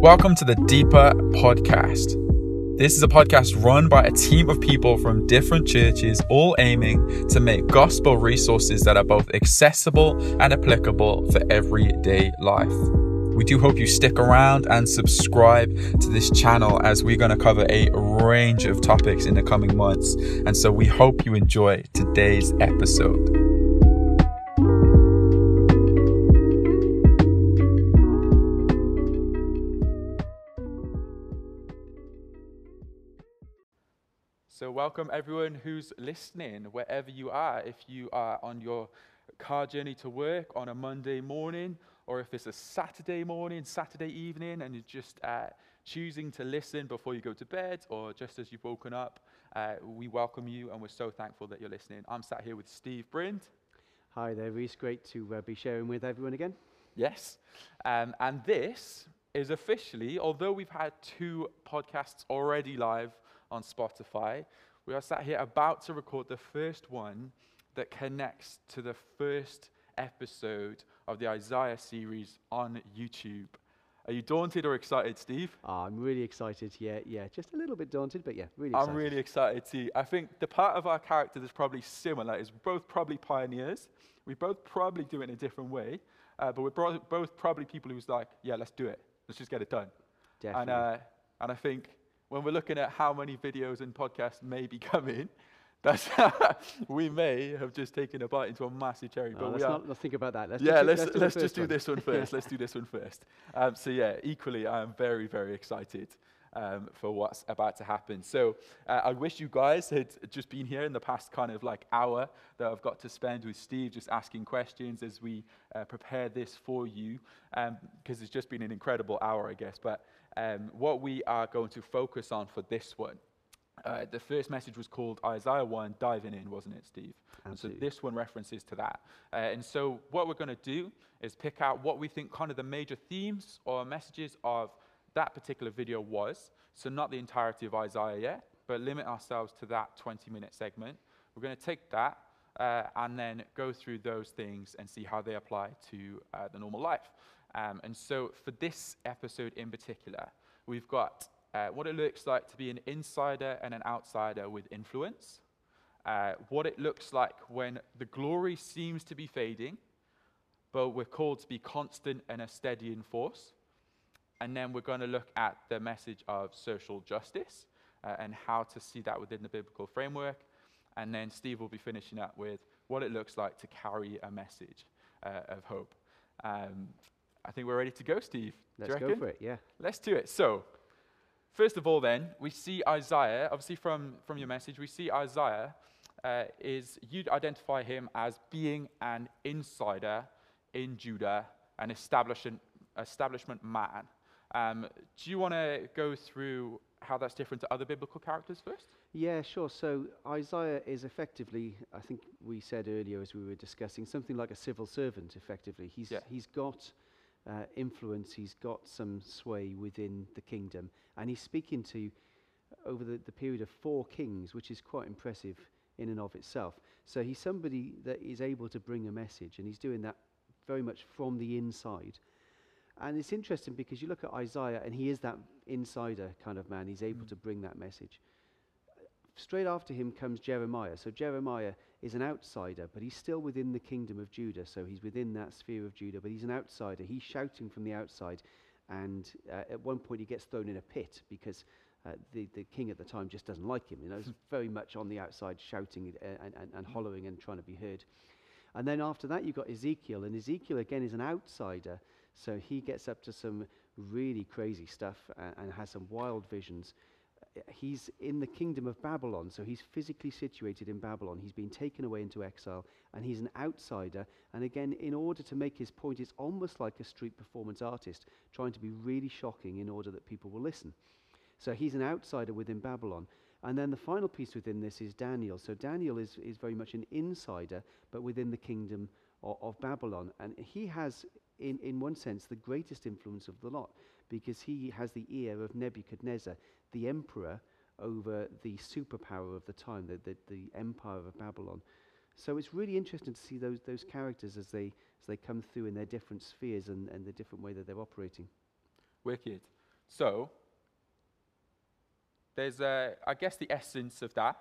Welcome to the Deeper Podcast. This is a podcast run by a team of people from different churches, all aiming to make gospel resources that are both accessible and applicable for everyday life. We do hope you stick around and subscribe to this channel as we're going to cover a range of topics in the coming months. And so we hope you enjoy today's episode. Welcome everyone who's listening, wherever you are. If you are on your car journey to work on a Monday morning, or if it's a Saturday morning, Saturday evening, and you're just uh, choosing to listen before you go to bed, or just as you've woken up, uh, we welcome you and we're so thankful that you're listening. I'm sat here with Steve Brind. Hi there, Reese. Great to uh, be sharing with everyone again. Yes. Um, and this is officially, although we've had two podcasts already live on Spotify, we are sat here about to record the first one that connects to the first episode of the Isaiah series on YouTube. Are you daunted or excited, Steve? Oh, I'm really excited. Yeah, yeah. Just a little bit daunted, but yeah, really excited. I'm really excited too. I think the part of our character that's probably similar is we're both probably pioneers. We both probably do it in a different way, uh, but we're bro- both probably people who's like, yeah, let's do it. Let's just get it done. Definitely. And, uh, and I think when we're looking at how many videos and podcasts may be coming, that's we may have just taken a bite into a massive cherry. Oh, but let's we are, not let's think about that. Let's yeah, do- let's let's, let's just do one. this one first. let's do this one first. Um, so yeah, equally, I am very very excited um, for what's about to happen. So uh, I wish you guys had just been here in the past kind of like hour that I've got to spend with Steve, just asking questions as we uh, prepare this for you, because it's just been an incredible hour, I guess. But um, what we are going to focus on for this one. Uh, the first message was called Isaiah 1, diving in, wasn't it, Steve? And so this one references to that. Uh, and so what we're going to do is pick out what we think kind of the major themes or messages of that particular video was. So not the entirety of Isaiah yet, but limit ourselves to that 20 minute segment. We're going to take that uh, and then go through those things and see how they apply to uh, the normal life. Um, and so for this episode in particular, we've got uh, what it looks like to be an insider and an outsider with influence, uh, what it looks like when the glory seems to be fading, but we're called to be constant and a steadying force. And then we're going to look at the message of social justice uh, and how to see that within the biblical framework. And then Steve will be finishing up with what it looks like to carry a message uh, of hope. Um, I think we're ready to go, Steve. Let's go for it. Yeah. Let's do it. So, first of all, then, we see Isaiah, obviously from, from your message, we see Isaiah uh, is, you'd identify him as being an insider in Judah, an establishment, establishment man. Um, do you want to go through how that's different to other biblical characters first? Yeah, sure. So Isaiah is effectively, I think we said earlier as we were discussing, something like a civil servant. Effectively, he's Yeah. he's got uh, influence. He's got some sway within the kingdom, and he's speaking to over the, the period of four kings, which is quite impressive in and of itself. So he's somebody that is able to bring a message, and he's doing that very much from the inside. And it's interesting because you look at Isaiah, and he is that insider kind of man. He's able Mm. to bring that message. Straight after him comes Jeremiah. So Jeremiah is an outsider, but he's still within the kingdom of Judah. So he's within that sphere of Judah, but he's an outsider. He's shouting from the outside. And uh, at one point, he gets thrown in a pit because uh, the, the king at the time just doesn't like him. You know, he's very much on the outside, shouting uh, and, and, and hollowing and trying to be heard. And then after that, you've got Ezekiel. And Ezekiel, again, is an outsider. So he gets up to some really crazy stuff and, and has some wild visions. He's in the kingdom of Babylon, so he's physically situated in Babylon. He's been taken away into exile, and he's an outsider. And again, in order to make his point, it's almost like a street performance artist trying to be really shocking in order that people will listen. So he's an outsider within Babylon. And then the final piece within this is Daniel. So Daniel is, is very much an insider, but within the kingdom of, of Babylon. And he has, in, in one sense, the greatest influence of the lot because he has the ear of Nebuchadnezzar, the emperor over the superpower of the time, the, the, the empire of Babylon. So it's really interesting to see those, those characters as they, as they come through in their different spheres and, and the different way that they're operating. Wicked. So, there's a, I guess the essence of that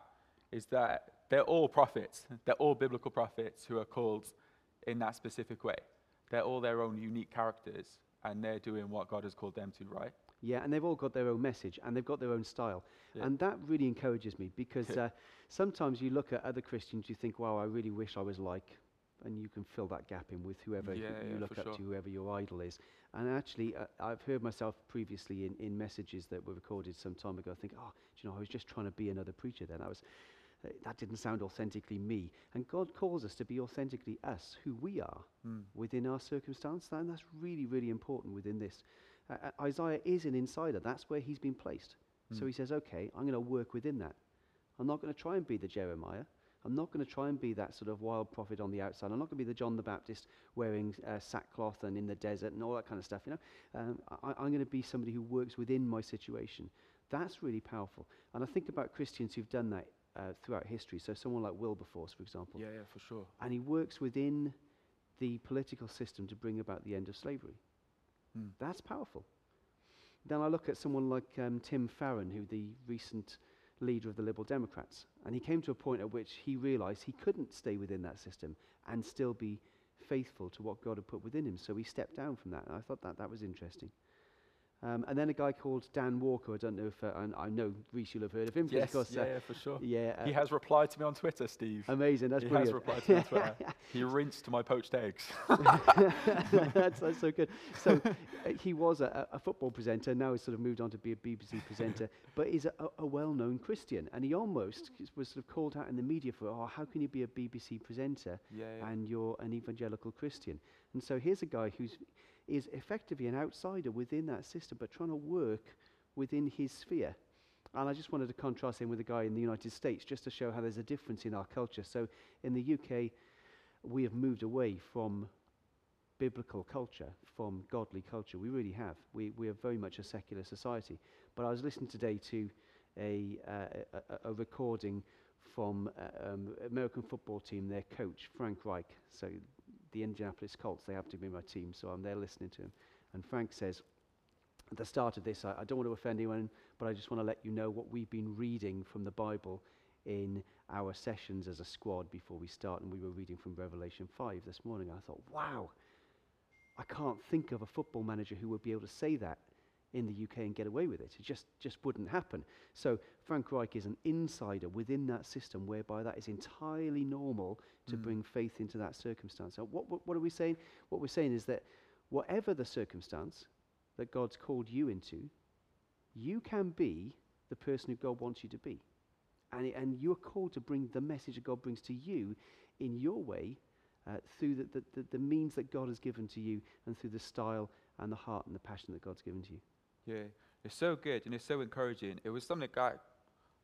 is that they're all prophets. They're all biblical prophets who are called in that specific way. They're all their own unique characters, and they're doing what God has called them to, right? Yeah, and they've all got their own message and they've got their own style. Yeah. And that really encourages me because uh, sometimes you look at other Christians, you think, wow, I really wish I was like, and you can fill that gap in with whoever Yeah, you yeah, look up sure. to, whoever your idol is. And actually, uh, I've heard myself previously in, in messages that were recorded some time ago I think, oh, do you know, I was just trying to be another preacher then. I was, that didn't sound authentically me. And God calls us to be authentically us, who we are Mm. within our circumstance. And that's really, really important within this. Uh, uh, Isaiah is an insider. That's where he's been placed. So Mm. he says, okay, I'm going to work within that. I'm not going to try and be the Jeremiah. I'm not going to try and be that sort of wild prophet on the outside. I'm not going to be the John the Baptist wearing uh, sackcloth and in the desert and all that kind of stuff. You know, um, I, I'm going to be somebody who works within my situation. That's really powerful. And I think about Christians who've done that uh, throughout history. So someone like Wilberforce, for example, Yeah, yeah, for sure. and he works within the political system to bring about the end of slavery. Mm. That's powerful. Then I look at someone like um, Tim Farron, who the recent leader of the Liberal Democrats, and he came to a point at which he realised he couldn't stay within that system and still be faithful to what God had put within him. So he stepped down from that, and I thought that that was interesting. Um, and then a guy called Dan Walker. I don't know if uh, I, I know Reese, you'll have heard of him. Yes, of course, yeah, uh, yeah, for sure. yeah, uh, he has replied to me on Twitter, Steve. amazing. That's he brilliant. has replied to me on Twitter. he rinsed my poached eggs. that's, that's so good. So uh, he was a, a football presenter. Now he's sort of moved on to be a BBC presenter. But he's a, a well-known Christian, and he almost was sort of called out in the media for, oh, how can you be a BBC presenter yeah. and you're an evangelical Christian? And so here's a guy who's is effectively an outsider within that system, but trying to work within his sphere. And I just wanted to contrast him with a guy in the United States, just to show how there's a difference in our culture. So in the UK, we have moved away from biblical culture, from godly culture. We really have. We, we are very much a secular society. But I was listening today to a, uh, a, a, recording from uh, um, American football team, their coach, Frank Reich. So the Indianapolis Colts, they have to be my team, so I'm there listening to him. And Frank says, at the start of this, I, I don't want to offend anyone, but I just want to let you know what we've been reading from the Bible in our sessions as a squad before we start. And we were reading from Revelation 5 this morning. I thought, wow, I can't think of a football manager who would be able to say that in the UK and get away with it. It just, just wouldn't happen. So Frank Reich is an insider within that system whereby that is entirely normal to Mm. bring faith into that circumstance. So what, what, what are we saying? What we're saying is that whatever the circumstance that God's called you into, you can be the person who God wants you to be. And, and you're called to bring the message that God brings to you in your way uh, through the, the, the, the means that God has given to you and through the style and the heart and the passion that God's given to you. Yeah, it's so good and it's so encouraging. It was something I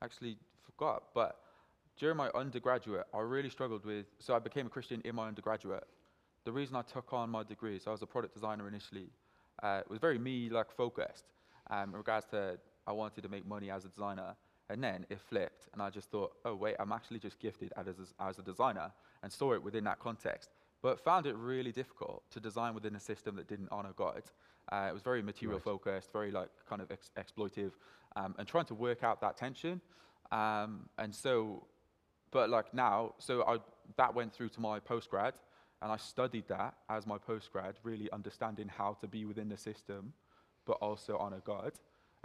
actually forgot, but during my undergraduate, I really struggled with. So I became a Christian in my undergraduate. The reason I took on my degree, so I was a product designer initially, uh, was very me like focused um, in regards to I wanted to make money as a designer. And then it flipped, and I just thought, oh wait, I'm actually just gifted as, as a designer, and saw it within that context. But found it really difficult to design within a system that didn't honor God. Uh, it was very material Right. focused, very like kind of ex- exploitive, um, and trying to work out that tension. Um, and so, but like now, so I that went through to my postgrad, and I studied that as my postgrad, really understanding how to be within the system, but also honor God.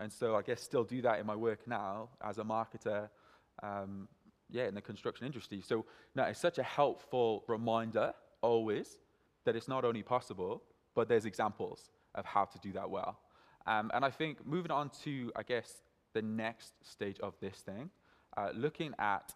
And so I guess still do that in my work now as a marketer, um, yeah, in the construction industry. So no, it's such a helpful reminder always that it's not only possible, but there's examples of how to do that well. Um, and I think moving on to, I guess, the next stage of this thing, uh, looking at,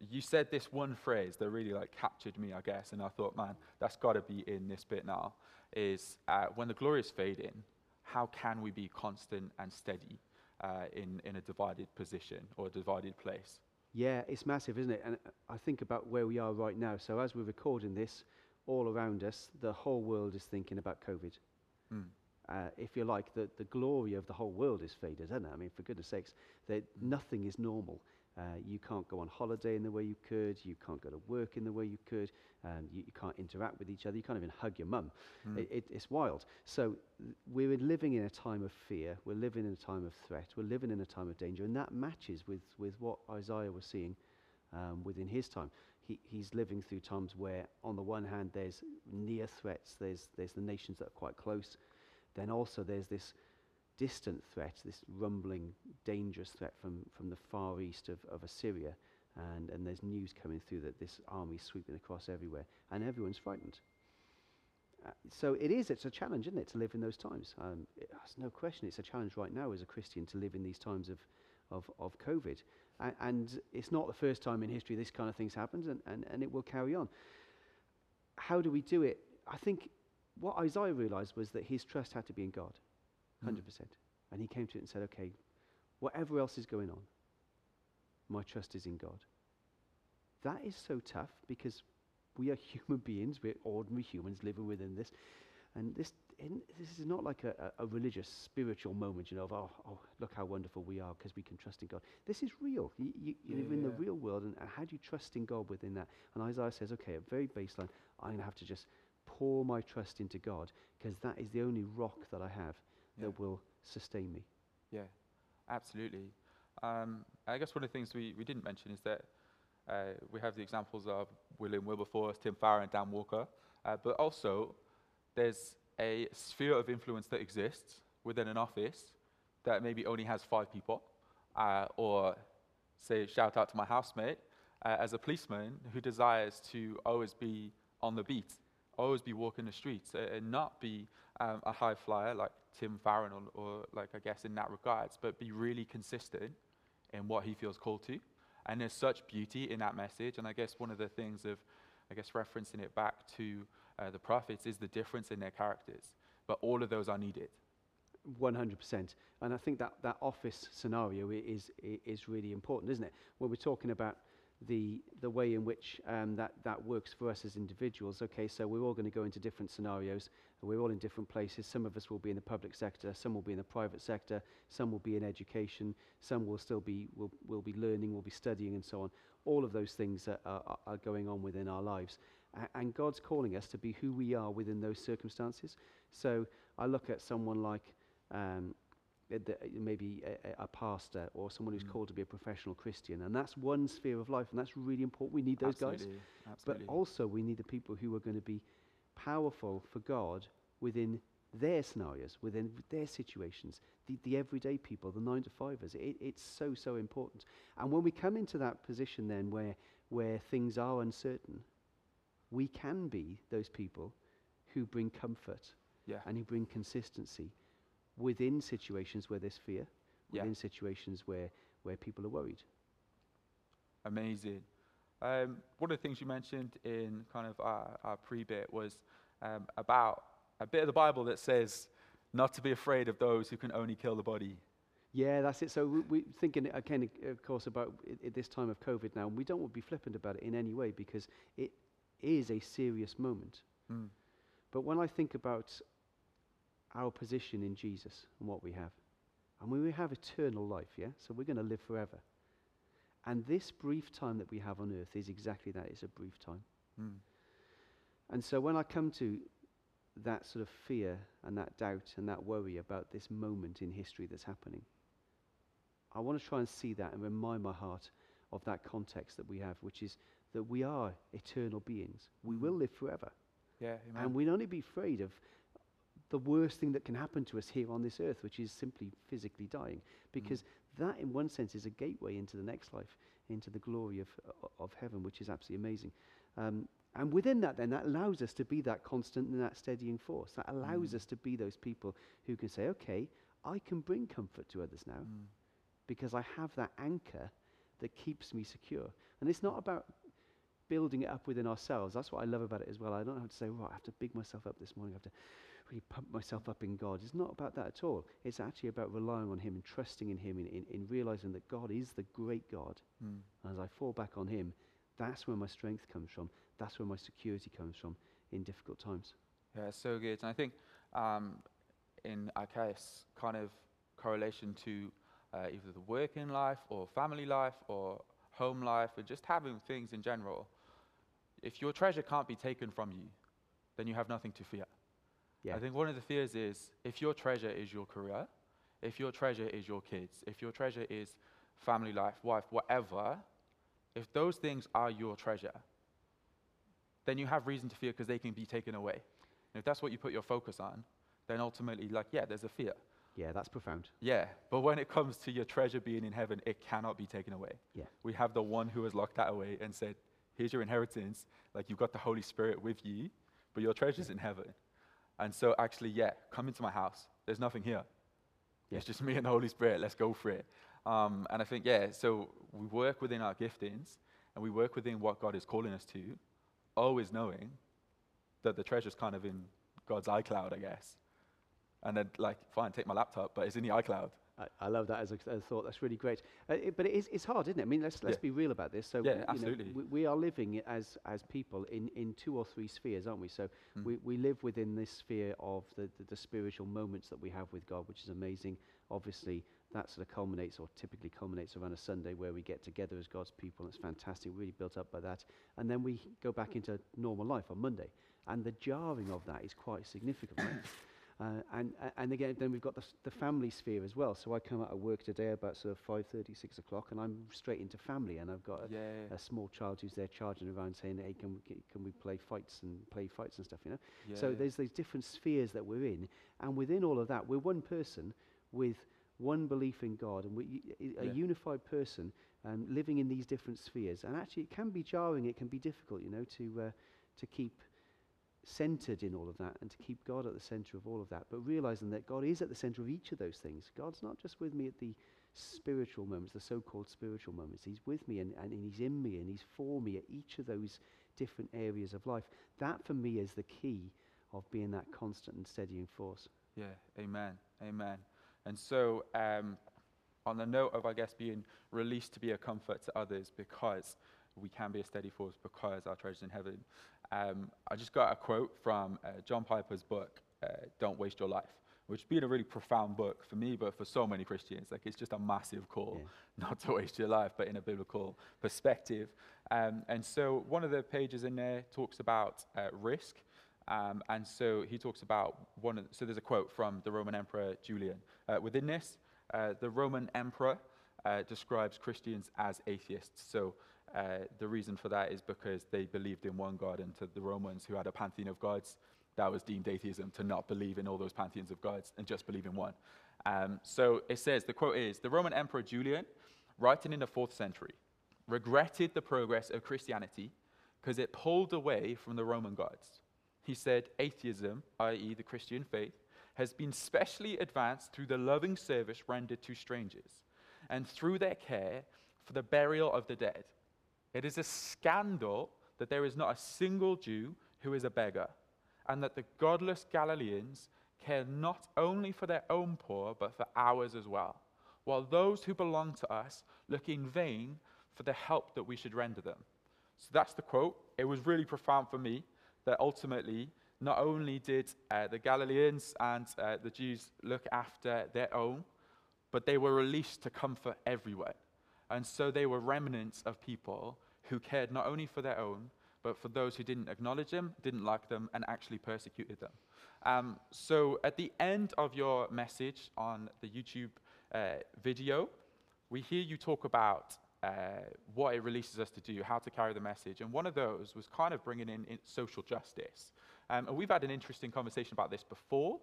you said this one phrase that really like captured me, I guess, and I thought, man, that's got to be in this bit now, is uh, when the glory is fading, how can we be constant and steady uh, in, in a divided position or a divided place? Yeah, it's massive, isn't it? And uh, I think about where we are right now. So as we're recording this, all around us, the whole world is thinking about COVID. Mm. Uh, if you like, the, the glory of the whole world is faded, isn't it? I mean, for goodness sakes, that nothing is normal. Uh, you can't go on holiday in the way you could. You can't go to work in the way you could. Um, you, you can't interact with each other. You can't even hug your mum. Mm. It, it, it's wild. So we're living in a time of fear. We're living in a time of threat. We're living in a time of danger. And that matches with, with what Isaiah was seeing um, within his time. He, he's living through times where, on the one hand, there's near threats, there's, there's the nations that are quite close. Then also there's this distant threat, this rumbling, dangerous threat from, from the far east of, of Assyria. And, and there's news coming through that this army's sweeping across everywhere, and everyone's frightened. Uh, so it is, it's a challenge, isn't it, to live in those times? Um, it, there's no question, it's a challenge right now as a Christian to live in these times of, of, of COVID. A- and it's not the first time in history this kind of thing's happened, and, and, and it will carry on. How do we do it? I think what Isaiah realized was that his trust had to be in God. Hmm. 100%. And he came to it and said, okay, whatever else is going on, my trust is in God. That is so tough because we are human beings, we're ordinary humans living within this. And this, in, this is not like a, a, religious, spiritual moment, you know, of, oh, oh look how wonderful we are because we can trust in God. This is real. You, you, you live in the real world, and, and how do you trust in God within that? And Isaiah says, okay, at very baseline, I'm going to have to just pour my trust into God because that is the only rock that I have Yeah. that will sustain me. Yeah, absolutely. Um, I guess one of the things we, we didn't mention is that uh, we have the examples of William Wilberforce, Tim Farron, and Dan Walker, uh, but also there's a sphere of influence that exists within an office that maybe only has five people, uh, or say, shout out to my housemate, uh, as a policeman who desires to always be on the beat, always be walking the streets, uh, and not be um, a high flyer like Tim Farron, or, or like I guess in that regards, but be really consistent in what he feels called to. And there's such beauty in that message. And I guess one of the things of, I guess, referencing it back to uh, the prophets is the difference in their characters. But all of those are needed. 100%. And I think that, that office scenario is, is really important, isn't it? When we're talking about the, the way in which um, that, that works for us as individuals, okay, so we're all going to go into different scenarios. We're all in different places. Some of us will be in the public sector, some will be in the private sector, some will be in education, some will still be, will, will be learning, will be studying, and so on. All of those things are, are, are going on within our lives. A- and God's calling us to be who we are within those circumstances. So I look at someone like um, maybe a, a- pastor or someone who's Mm. called to be a professional Christian, and that's one sphere of life, and that's really important. We need those guys, absolutely, but also we need the people who are going to be powerful for God within their scenarios, within their situations, the, the everyday people, the nine to fivers. It, it's so so important. And when we come into that position, then where where things are uncertain, we can be those people who bring comfort yeah, and who bring consistency within situations where there's fear, Yeah. within situations where, where people are worried. amazing. Um, one of the things you mentioned in kind of our, our pre-bit was um, about a bit of the Bible that says not to be afraid of those who can only kill the body. Yeah, that's it. So we, we thinking again, of course, about i i this time of COVID now, and we don't want to be flippant about it in any way because it is a serious moment. Mm. But when I think about our position in Jesus and what we have, and we have eternal life, yeah? So we're going to live forever. And this brief time that we have on earth is exactly that it's a brief time. Mm. And so when I come to that sort of fear and that doubt and that worry about this moment in history that's happening, I want to try and see that and remind my heart of that context that we have, which is that we are eternal beings. We will Mm. live forever. Yeah, amen. And we'd only be afraid of the worst thing that can happen to us here on this earth, which is simply physically dying. Because that, in one sense, is a gateway into the next life, into the glory of, of heaven, which is absolutely amazing. Um, and within that, then, that allows us to be that constant and that steadying force. That allows Mm. us to be those people who can say, okay, I can bring comfort to others now Mm. because I have that anchor that keeps me secure. And it's not about building it up within ourselves. That's what I love about it as well. I don't have to say, right, I have to big myself up this morning. I have to really pump myself up in God. It's not about that at all. It's actually about relying on Him and trusting in Him, in, in, in realizing that God is the great God. Mm. And as I fall back on Him, that's where my strength comes from. That's where my security comes from in difficult times. Yeah, so good. And I think um, in our case, kind of correlation to uh, either the working life or family life or home life or just having things in general, if your treasure can't be taken from you, then you have nothing to fear. Yeah. I think one of the fears is if your treasure is your career, if your treasure is your kids, if your treasure is family life, wife, whatever, if those things are your treasure, then you have reason to fear because they can be taken away. And if that's what you put your focus on, then ultimately, like, yeah, there's a fear. Yeah, that's profound. Yeah, but when it comes to your treasure being in heaven, it cannot be taken away. Yeah. We have the one who has locked that away and said, here's your inheritance. Like, you've got the Holy Spirit with you, but your treasure's in heaven. And so, actually, yeah, come into my house. There's nothing here. Yeah. It's just me and the Holy Spirit. Let's go for it. Um, and I think, yeah, so we work within our giftings and we work within what God is calling us to, always knowing that the treasure's kind of in God's iCloud, I guess. And then, like, fine, take my laptop, but it's in the iCloud. I, I love that as a, as a thought. That's really great. Uh, it, but it is, it's hard, isn't it? I mean, let's, let's Yeah. be real about this. So, Yeah, you know, absolutely. we, we are living as, as people in, in two or three spheres, aren't we? So Mm. we, we live within this sphere of the, the, the spiritual moments that we have with God, which is amazing. Obviously, that sort of culminates or typically culminates around a Sunday where we get together as God's people. It's fantastic, really built up by that. And then we go back into normal life on Monday. And the jarring of that is quite significant, right? Uh, and, and again, then we've got the, the family sphere as well. So I come out of work today about sort of 5.30, 6 o'clock, and I'm straight into family. And I've got a, Yeah, a small child who's there charging around saying, hey, can we, can we play fights and play fights and stuff, you know? yeah. So there's these different spheres that we're in, and within all of that, we're one person with one belief in God, and we, a Yeah. unified person um, living in these different spheres. And actually, it can be jarring, it can be difficult, you know, to uh, to keep centered in all of that and to keep God at the center of all of that. But realizing that God is at the center of each of those things. God's not just with me at the spiritual moments, the so-called spiritual moments. He's with me and, and, and he's in me and he's for me at each of those different areas of life. That for me is the key of being that constant and steadying force. Yeah, amen, amen. And so, um, on the note of, I guess, being released to be a comfort to others because we can be a steady force because our treasure's in heaven, um, I just got a quote from uh, John Piper's book, uh, Don't Waste Your Life, which being a really profound book for me, but for so many Christians. Like, it's just a massive call not to waste your life, but in a biblical perspective. Um, and so, one of the pages in there talks about uh, risk. Um, and so he talks about one of, so there's a quote from the Roman Emperor Julian. Uh, within this, uh, the Roman Emperor uh, describes Christians as atheists. So uh, the reason for that is because they believed in one God, and to the Romans who had a pantheon of gods, that was deemed atheism to not believe in all those pantheons of gods and just believe in one. Um, so it says, the quote is The Roman Emperor Julian, writing in the fourth century, regretted the progress of Christianity because it pulled away from the Roman gods. He said, atheism, i.e., the Christian faith, has been specially advanced through the loving service rendered to strangers and through their care for the burial of the dead. It is a scandal that there is not a single Jew who is a beggar, and that the godless Galileans care not only for their own poor, but for ours as well, while those who belong to us look in vain for the help that we should render them. So that's the quote. It was really profound for me that ultimately, not only did uh, the Galileans and uh, the Jews look after their own, but they were released to comfort everyone. And so they were remnants of people who cared not only for their own, but for those who didn't acknowledge them, didn't like them, and actually persecuted them. Um, so at the end of your message on the YouTube uh, video, we hear you talk about uh, what it releases us to do, how to carry the message. And one of those was kind of bringing in, in social justice. Um, and we've had an interesting conversation about this before.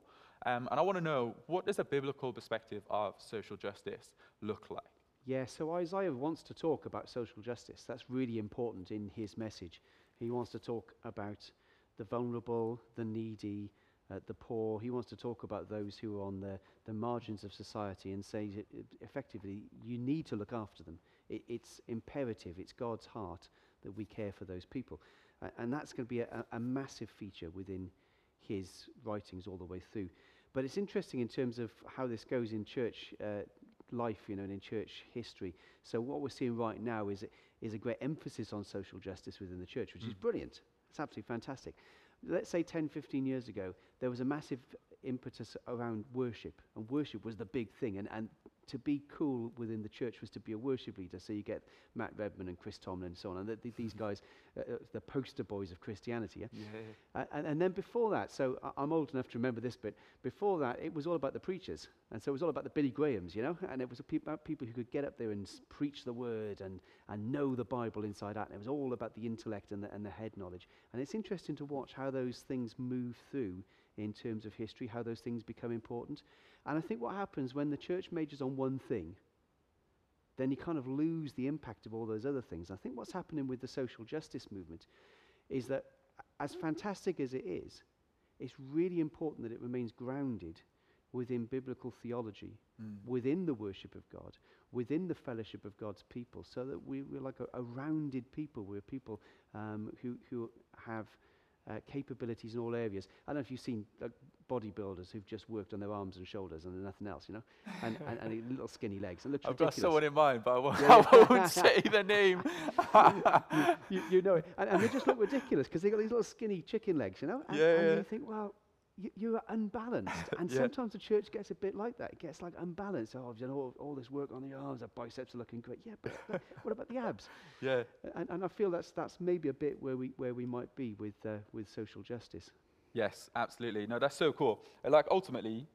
Um, and I want to know what does a biblical perspective of social justice look like? Yeah, so Isaiah wants to talk about social justice. That's really important in his message. He wants to talk about the vulnerable, the needy, uh, the poor. He wants to talk about those who are on the, the margins of society and say uh, effectively, you need to look after them. It, it's imperative, it's God's heart that we care for those people. Uh, and that's going to be a, a massive feature within his writings all the way through. But it's interesting in terms of how this goes in church uh, life, you know, and in church history. So what we're seeing right now is, is a great emphasis on social justice within the church, which is Mm. brilliant. It's absolutely fantastic. Let's say 10, 15 years ago, there was a massive impetus around worship, and worship was the big thing, and, and to be cool within the church was to be a worship leader. So you get Matt Redman and Chris Tomlin and so on. And the, the, these guys, uh, uh, the poster boys of Christianity. Yeah? Yeah. Uh, and, and then before that, so I, I'm old enough to remember this bit. Before that, it was all about the preachers. And so it was all about the Billy Grahams, you know? And it was about people who could get up there and preach the word and, and know the Bible inside out. And it was all about the intellect and the, and the head knowledge. And it's interesting to watch how those things move through in terms of history, how those things become important. And I think what happens when the church majors on one thing, then you kind of lose the impact of all those other things. I think what's happening with the social justice movement is that, as fantastic as it is, it's really important that it remains grounded within biblical theology, Mm. within the worship of God, within the fellowship of God's people, so that we, we're like a, a rounded people. We're people um, who, who have uh, capabilities in all areas. I don't know if you've seen uh, bodybuilders who've just worked on their arms and shoulders and nothing else, you know, and, and, and little skinny legs. It looks I've got someone in mind, but I won't, Yeah, yeah. I won't say the name. you, you know it. And, and they just look ridiculous because they've got these little skinny chicken legs, you know? And, Yeah, and yeah. you think, well, you, you're unbalanced. And Yeah. sometimes the church gets a bit like that. It gets like unbalanced. Oh, you know, all, all this work on the arms, the biceps are looking great. Yeah, but but what about the abs? yeah. And, and I feel that's, that's maybe a bit where we, where we might be with, uh, with social justice. Yes, absolutely. No, that's so cool. Like ultimately,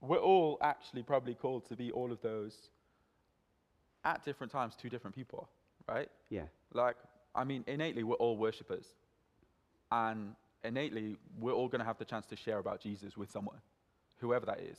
we're all actually probably called to be all of those at different times to different people, right? Yeah, Like, I mean, innately, we're all worshippers. And innately, we're all going to have the chance to share about Jesus with someone, whoever that is.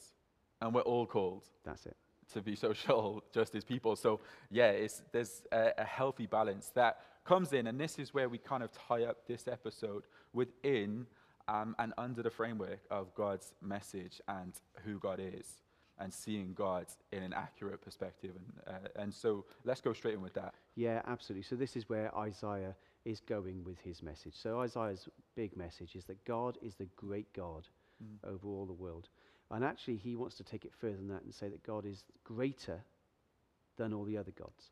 And we're all called that's it. to be social justice people. So, yeah, it's, there's a, a healthy balance that comes in. And this is where we kind of tie up this episode within um, and under the framework of God's message and who God is and seeing God in an accurate perspective. And, uh, and so let's go straight in with that. Yeah, absolutely. So this is where Isaiah is going with his message. So Isaiah's big message is that God is the great God Mm. over all the world. And actually, he wants to take it further than that and say that God is greater than all the other gods.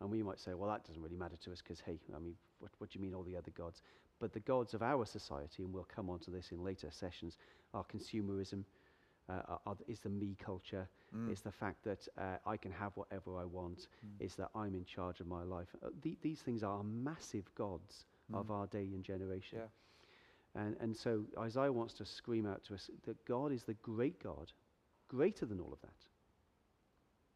And we might say, well, that doesn't really matter to us because, hey, I mean, what, what do you mean all the other gods? But the gods of our society, and we'll come on to this in later sessions, are consumerism, uh, are, are, is the me culture, Mm. is the fact that uh, I can have whatever I want, Mm. is that I'm in charge of my life. Uh, the, these things are massive gods of Mm. our day and generation. Yeah. And, and so Isaiah wants to scream out to us that God is the great God, greater than all of that.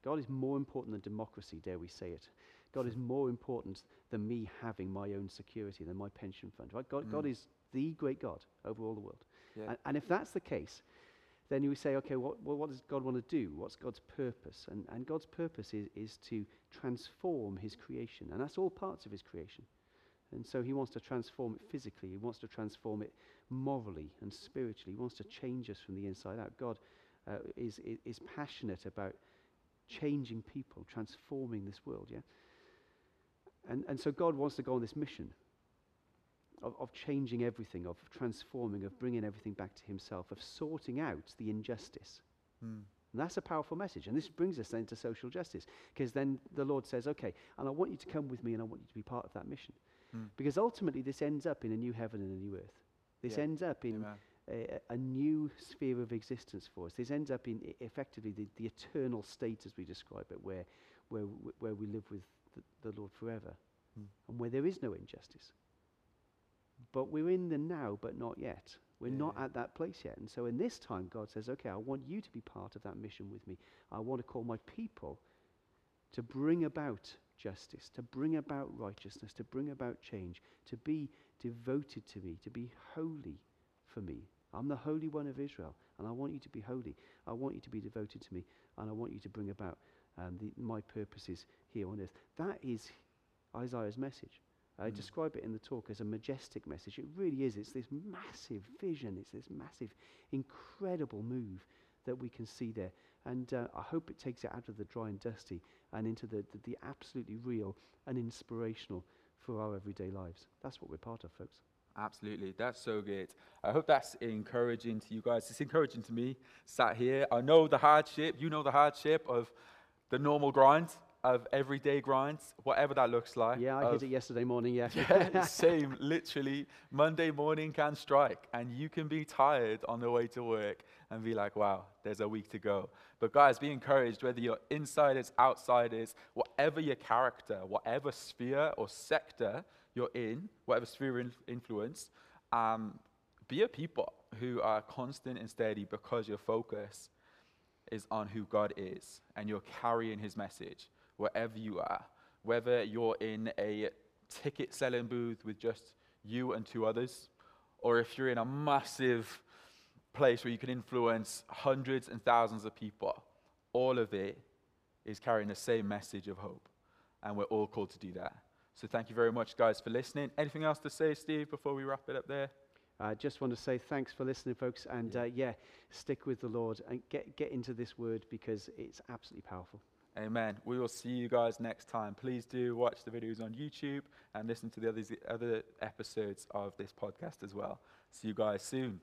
God is more important than democracy, dare we say it. God is more important than me having my own security, than my pension fund. Right? God, God Mm. is the great God over all the world. Yeah. And, and if that's the case, then you say, okay, what, what, does God want to do? What's God's purpose? And, and God's purpose is, is to transform his creation. And that's all parts of his creation. And so he wants to transform it physically. He wants to transform it morally and spiritually. He wants to change us from the inside out. God uh, is, is, is passionate about changing people, transforming this world, yeah? And, and so God wants to go on this mission of, of changing everything, of transforming, of bringing everything back to himself, of sorting out the injustice. Mm. And that's a powerful message. And this brings us then to social justice. Because then the Lord says, okay, and I want you to come with me and I want you to be part of that mission. Mm. Because ultimately, this ends up in a new heaven and a new earth. This Yeah. ends up in a, a new sphere of existence for us. This ends up in effectively the, the eternal state, as we describe it, where, where, where we live with the, the Lord forever Mm. and where there is no injustice. But we're in the now, but not yet. We're not at that place yet. And so in this time, God says, okay, I want you to be part of that mission with me. I want to call my people to bring about justice, to bring about righteousness, to bring about change, to be devoted to me, to be holy for me. I'm the Holy One of Israel, and I want you to be holy. I want you to be devoted to me, and I want you to bring about um, the, my purposes here on earth. That is Isaiah's message. I Mm. describe it in the talk as a majestic message. It really is. It's this massive vision, it's this massive, incredible move that we can see there. And uh, I hope it takes it out of the dry and dusty and into the, the, the absolutely real and inspirational for our everyday lives. That's what we're part of, folks. Absolutely. That's so good. I hope that's encouraging to you guys. It's encouraging to me, sat here. I know the hardship. You know the hardship of the normal grind. Of everyday grinds, whatever that looks like. Yeah, I hit it yesterday morning. Yeah. yeah, same. Literally, Monday morning can strike, and you can be tired on the way to work and be like, wow, there's a week to go. But guys, be encouraged, whether you're insiders, outsiders, whatever your character, whatever sphere or sector you're in, whatever sphere of influence, um, be a people who are constant and steady because your focus is on who God is and you're carrying his message wherever you are. Whether you're in a ticket selling booth with just you and two others, or if you're in a massive place where you can influence hundreds and thousands of people, all of it is carrying the same message of hope. And we're all called to do that. So thank you very much, guys, for listening. Anything else to say, Steve, before we wrap it up there? I just want to say thanks for listening, folks. And yeah. Uh, yeah, stick with the Lord and get, get into this word because it's absolutely powerful. Amen. We will see you guys next time. Please do watch the videos on YouTube and listen to the other, other episodes of this podcast as well. See you guys soon.